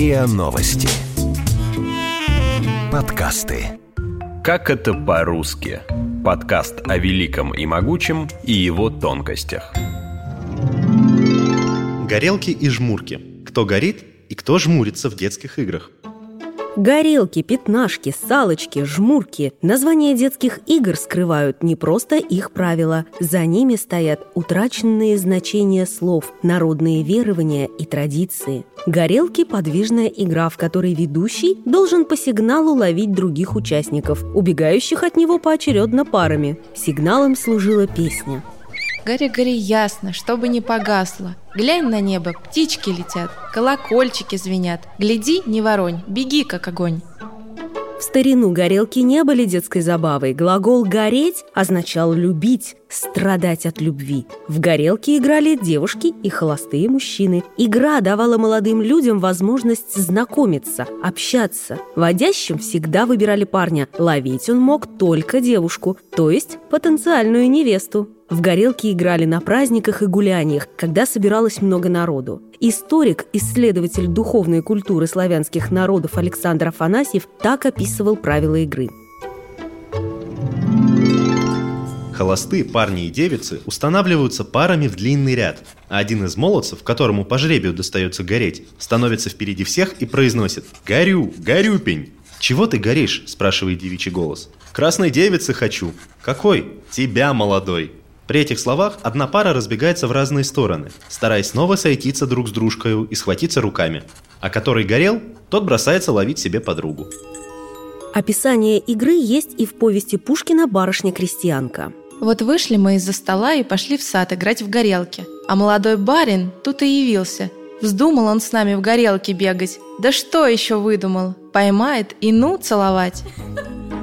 РИА Новости. Подкасты. Как это по-русски? Подкаст о великом и могучем и его тонкостях. Горелки и жмурки. Кто горит и кто жмурится в детских играх. Горелки, пятнашки, салочки, жмурки. Названия детских игр скрывают не просто их правила. За ними стоят утраченные значения слов, народные верования и традиции. Горелки – подвижная игра, в которой ведущий должен по сигналу ловить других участников, убегающих от него поочередно парами. Сигналом служила песня – Гори, гори ясно, чтобы не погасло. Глянь на небо, птички летят, колокольчики звенят. Гляди, не воронь, беги, как огонь. В старину горелки не были детской забавой. Глагол «гореть» означал «любить», «страдать от любви». В горелки играли девушки и холостые мужчины. Игра давала молодым людям возможность знакомиться, общаться. Водящим всегда выбирали парня. Ловить он мог только девушку, то есть потенциальную невесту. В горелки играли на праздниках и гуляниях, когда собиралось много народу. Историк, исследователь духовной культуры славянских народов Александр Афанасьев так описывал правила игры. Холостые парни и девицы устанавливаются парами в длинный ряд, а один из молодцев, которому по жребию достается гореть, становится впереди всех и произносит «Горю, горюпень!» «Чего ты горишь?» – спрашивает девичий голос. «Красной девицы хочу». «Какой?» «Тебя, молодой». При этих словах одна пара разбегается в разные стороны, стараясь снова сойтиться друг с дружкой и схватиться руками. А который горел, тот бросается ловить себе подругу. Описание игры есть и в повести Пушкина «Барышня-крестьянка». Вот вышли мы из-за стола и пошли в сад играть в горелки. А молодой барин тут и явился. Вздумал он с нами в горелке бегать. Да что еще выдумал? Поймает и ну целовать.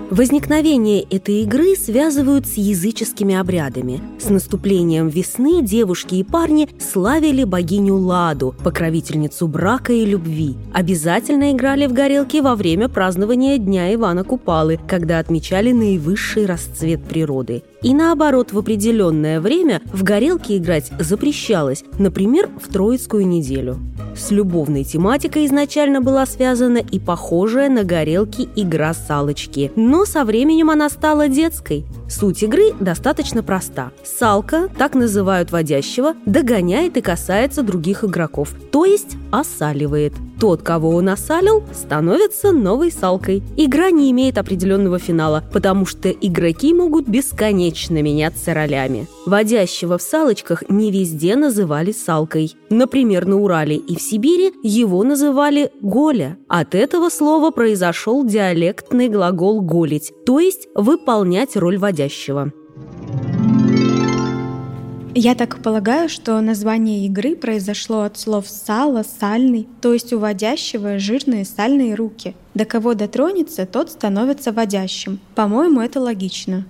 Возникновение этой игры связывают с языческими обрядами. С наступлением весны девушки и парни славили богиню Ладу, покровительницу брака и любви. Обязательно играли в горелки во время празднования Дня Ивана Купалы, когда отмечали наивысший расцвет природы. И наоборот, в определенное время в горелки играть запрещалось, например, в Троицкую неделю. С любовной тематикой изначально была связана и похожая на горелки игра салочки, но со временем она стала детской. Суть игры достаточно проста. Салка, так называют водящего, догоняет и касается других игроков, то есть осаливает. Тот, кого он осалил, становится новой салкой. Игра не имеет определенного финала, потому что игроки могут бесконечно меняться ролями. Водящего в салочках не везде называли салкой. Например, на Урале и в Сибири его называли «голя». От этого слова произошел диалектный глагол «голить», то есть выполнять роль водящего. Я так полагаю, что название игры произошло от слов «сало», «сальный», то есть у водящего жирные сальные руки. До кого дотронется, тот становится водящим. По-моему, это логично.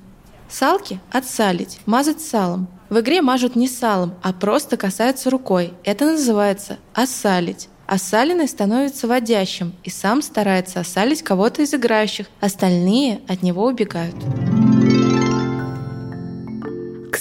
Салки – отсалить, мазать салом. В игре мажут не салом, а просто касаются рукой. Это называется «осалить». Осаленный становится водящим и сам старается осалить кого-то из играющих. Остальные от него убегают.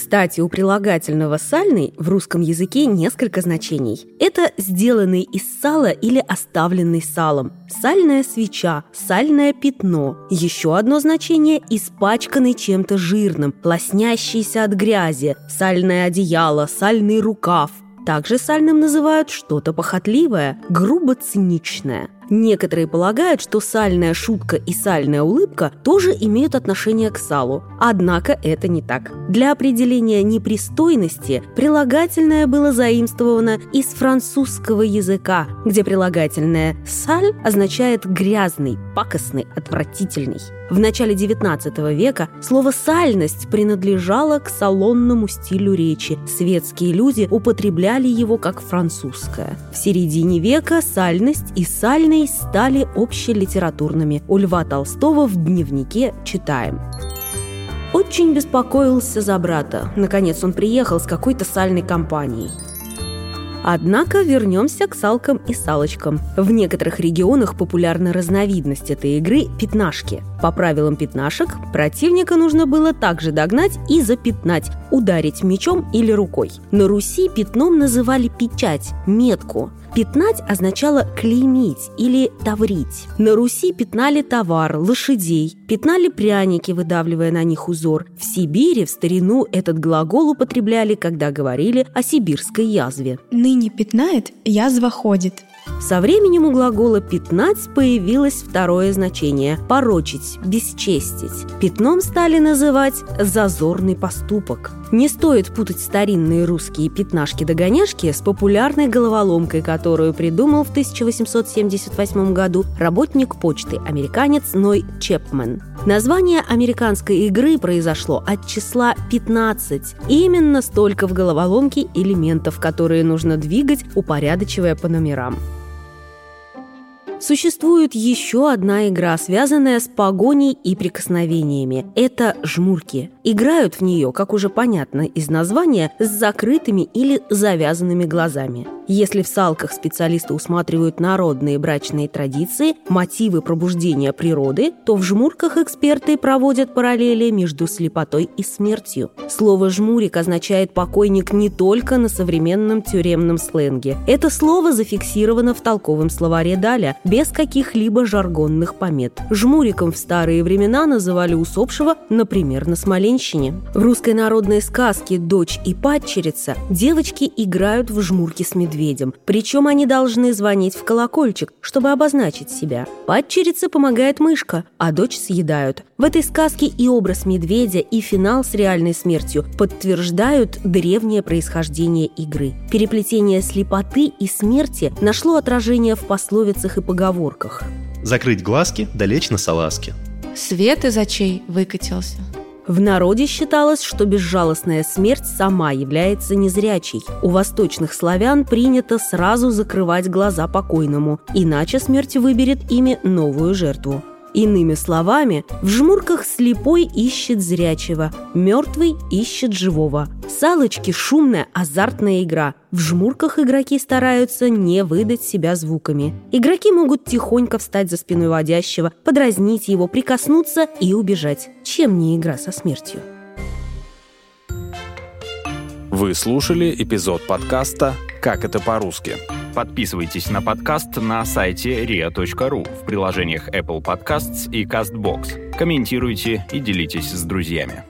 Кстати, у прилагательного «сальный» в русском языке несколько значений. Это сделанный из сала или оставленный салом, сальная свеча, сальное пятно. Еще одно значение – испачканный чем-то жирным, лоснящийся от грязи, сальное одеяло, сальный рукав. Также сальным называют что-то похотливое, грубо циничное – Некоторые полагают, что сальная шутка и сальная улыбка тоже имеют отношение к салу. Однако это не так. Для определения непристойности прилагательное было заимствовано из французского языка, где прилагательное «саль» означает «грязный», «пакостный», «отвратительный». В начале XIX века слово «сальность» принадлежало к салонному стилю речи. Светские люди употребляли его как французское. В середине века сальность и сальный Романы стали общелитературными. У Льва Толстого в дневнике читаем. Очень беспокоился за брата. Наконец он приехал с какой-то сальной компанией. Однако вернемся к салкам и салочкам. В некоторых регионах популярна разновидность этой игры – пятнашки. По правилам пятнашек противника нужно было также догнать и запятнать, ударить мечом или рукой. На Руси пятном называли печать, метку. Пятнать означало клеймить или таврить. На Руси пятнали товар, лошадей, пятнали пряники, выдавливая на них узор. В Сибири в старину этот глагол употребляли, когда говорили о сибирской язве. Ныне пятнает, язва ходит. Со временем у глагола «пятнать» появилось второе значение – порочить, бесчестить. Пятном стали называть «зазорный поступок». Не стоит путать старинные русские пятнашки-догоняшки с популярной головоломкой, которую придумал в 1878 году работник почты, американец Ной Чепмен. Название американской игры произошло от числа 15. Именно столько в головоломке элементов, которые нужно двигать, упорядочивая по номерам. Существует еще одна игра, связанная с погоней и прикосновениями. Это жмурки. Играют в нее, как уже понятно из названия, с закрытыми или завязанными глазами. Если в салках специалисты усматривают народные брачные традиции, мотивы пробуждения природы, то в жмурках эксперты проводят параллели между слепотой и смертью. Слово «жмурик» означает «покойник» не только на современном тюремном сленге. Это слово зафиксировано в толковом словаре Даля, без каких-либо жаргонных помет. Жмуриком в старые времена называли усопшего, например, на Смоленщине. В русской народной сказке «Дочь и падчерица» девочки играют в жмурки с медведем медведем. Причем они должны звонить в колокольчик, чтобы обозначить себя. Падчерице помогает мышка, а дочь съедают. В этой сказке и образ медведя, и финал с реальной смертью подтверждают древнее происхождение игры. Переплетение слепоты и смерти нашло отражение в пословицах и поговорках. Закрыть глазки, да лечь на салазки. Свет из очей выкатился. В народе считалось, что безжалостная смерть сама является незрячей. У восточных славян принято сразу закрывать глаза покойному, иначе смерть выберет ими новую жертву. Иными словами, в жмурках слепой ищет зрячего, мертвый ищет живого. Салочки – шумная, азартная игра. В жмурках игроки стараются не выдать себя звуками. Игроки могут тихонько встать за спиной водящего, подразнить его, прикоснуться и убежать. Чем не игра со смертью? Вы слушали эпизод подкаста «Как это по-русски». Подписывайтесь на подкаст на сайте ria.ru в приложениях Apple Podcasts и CastBox. Комментируйте и делитесь с друзьями.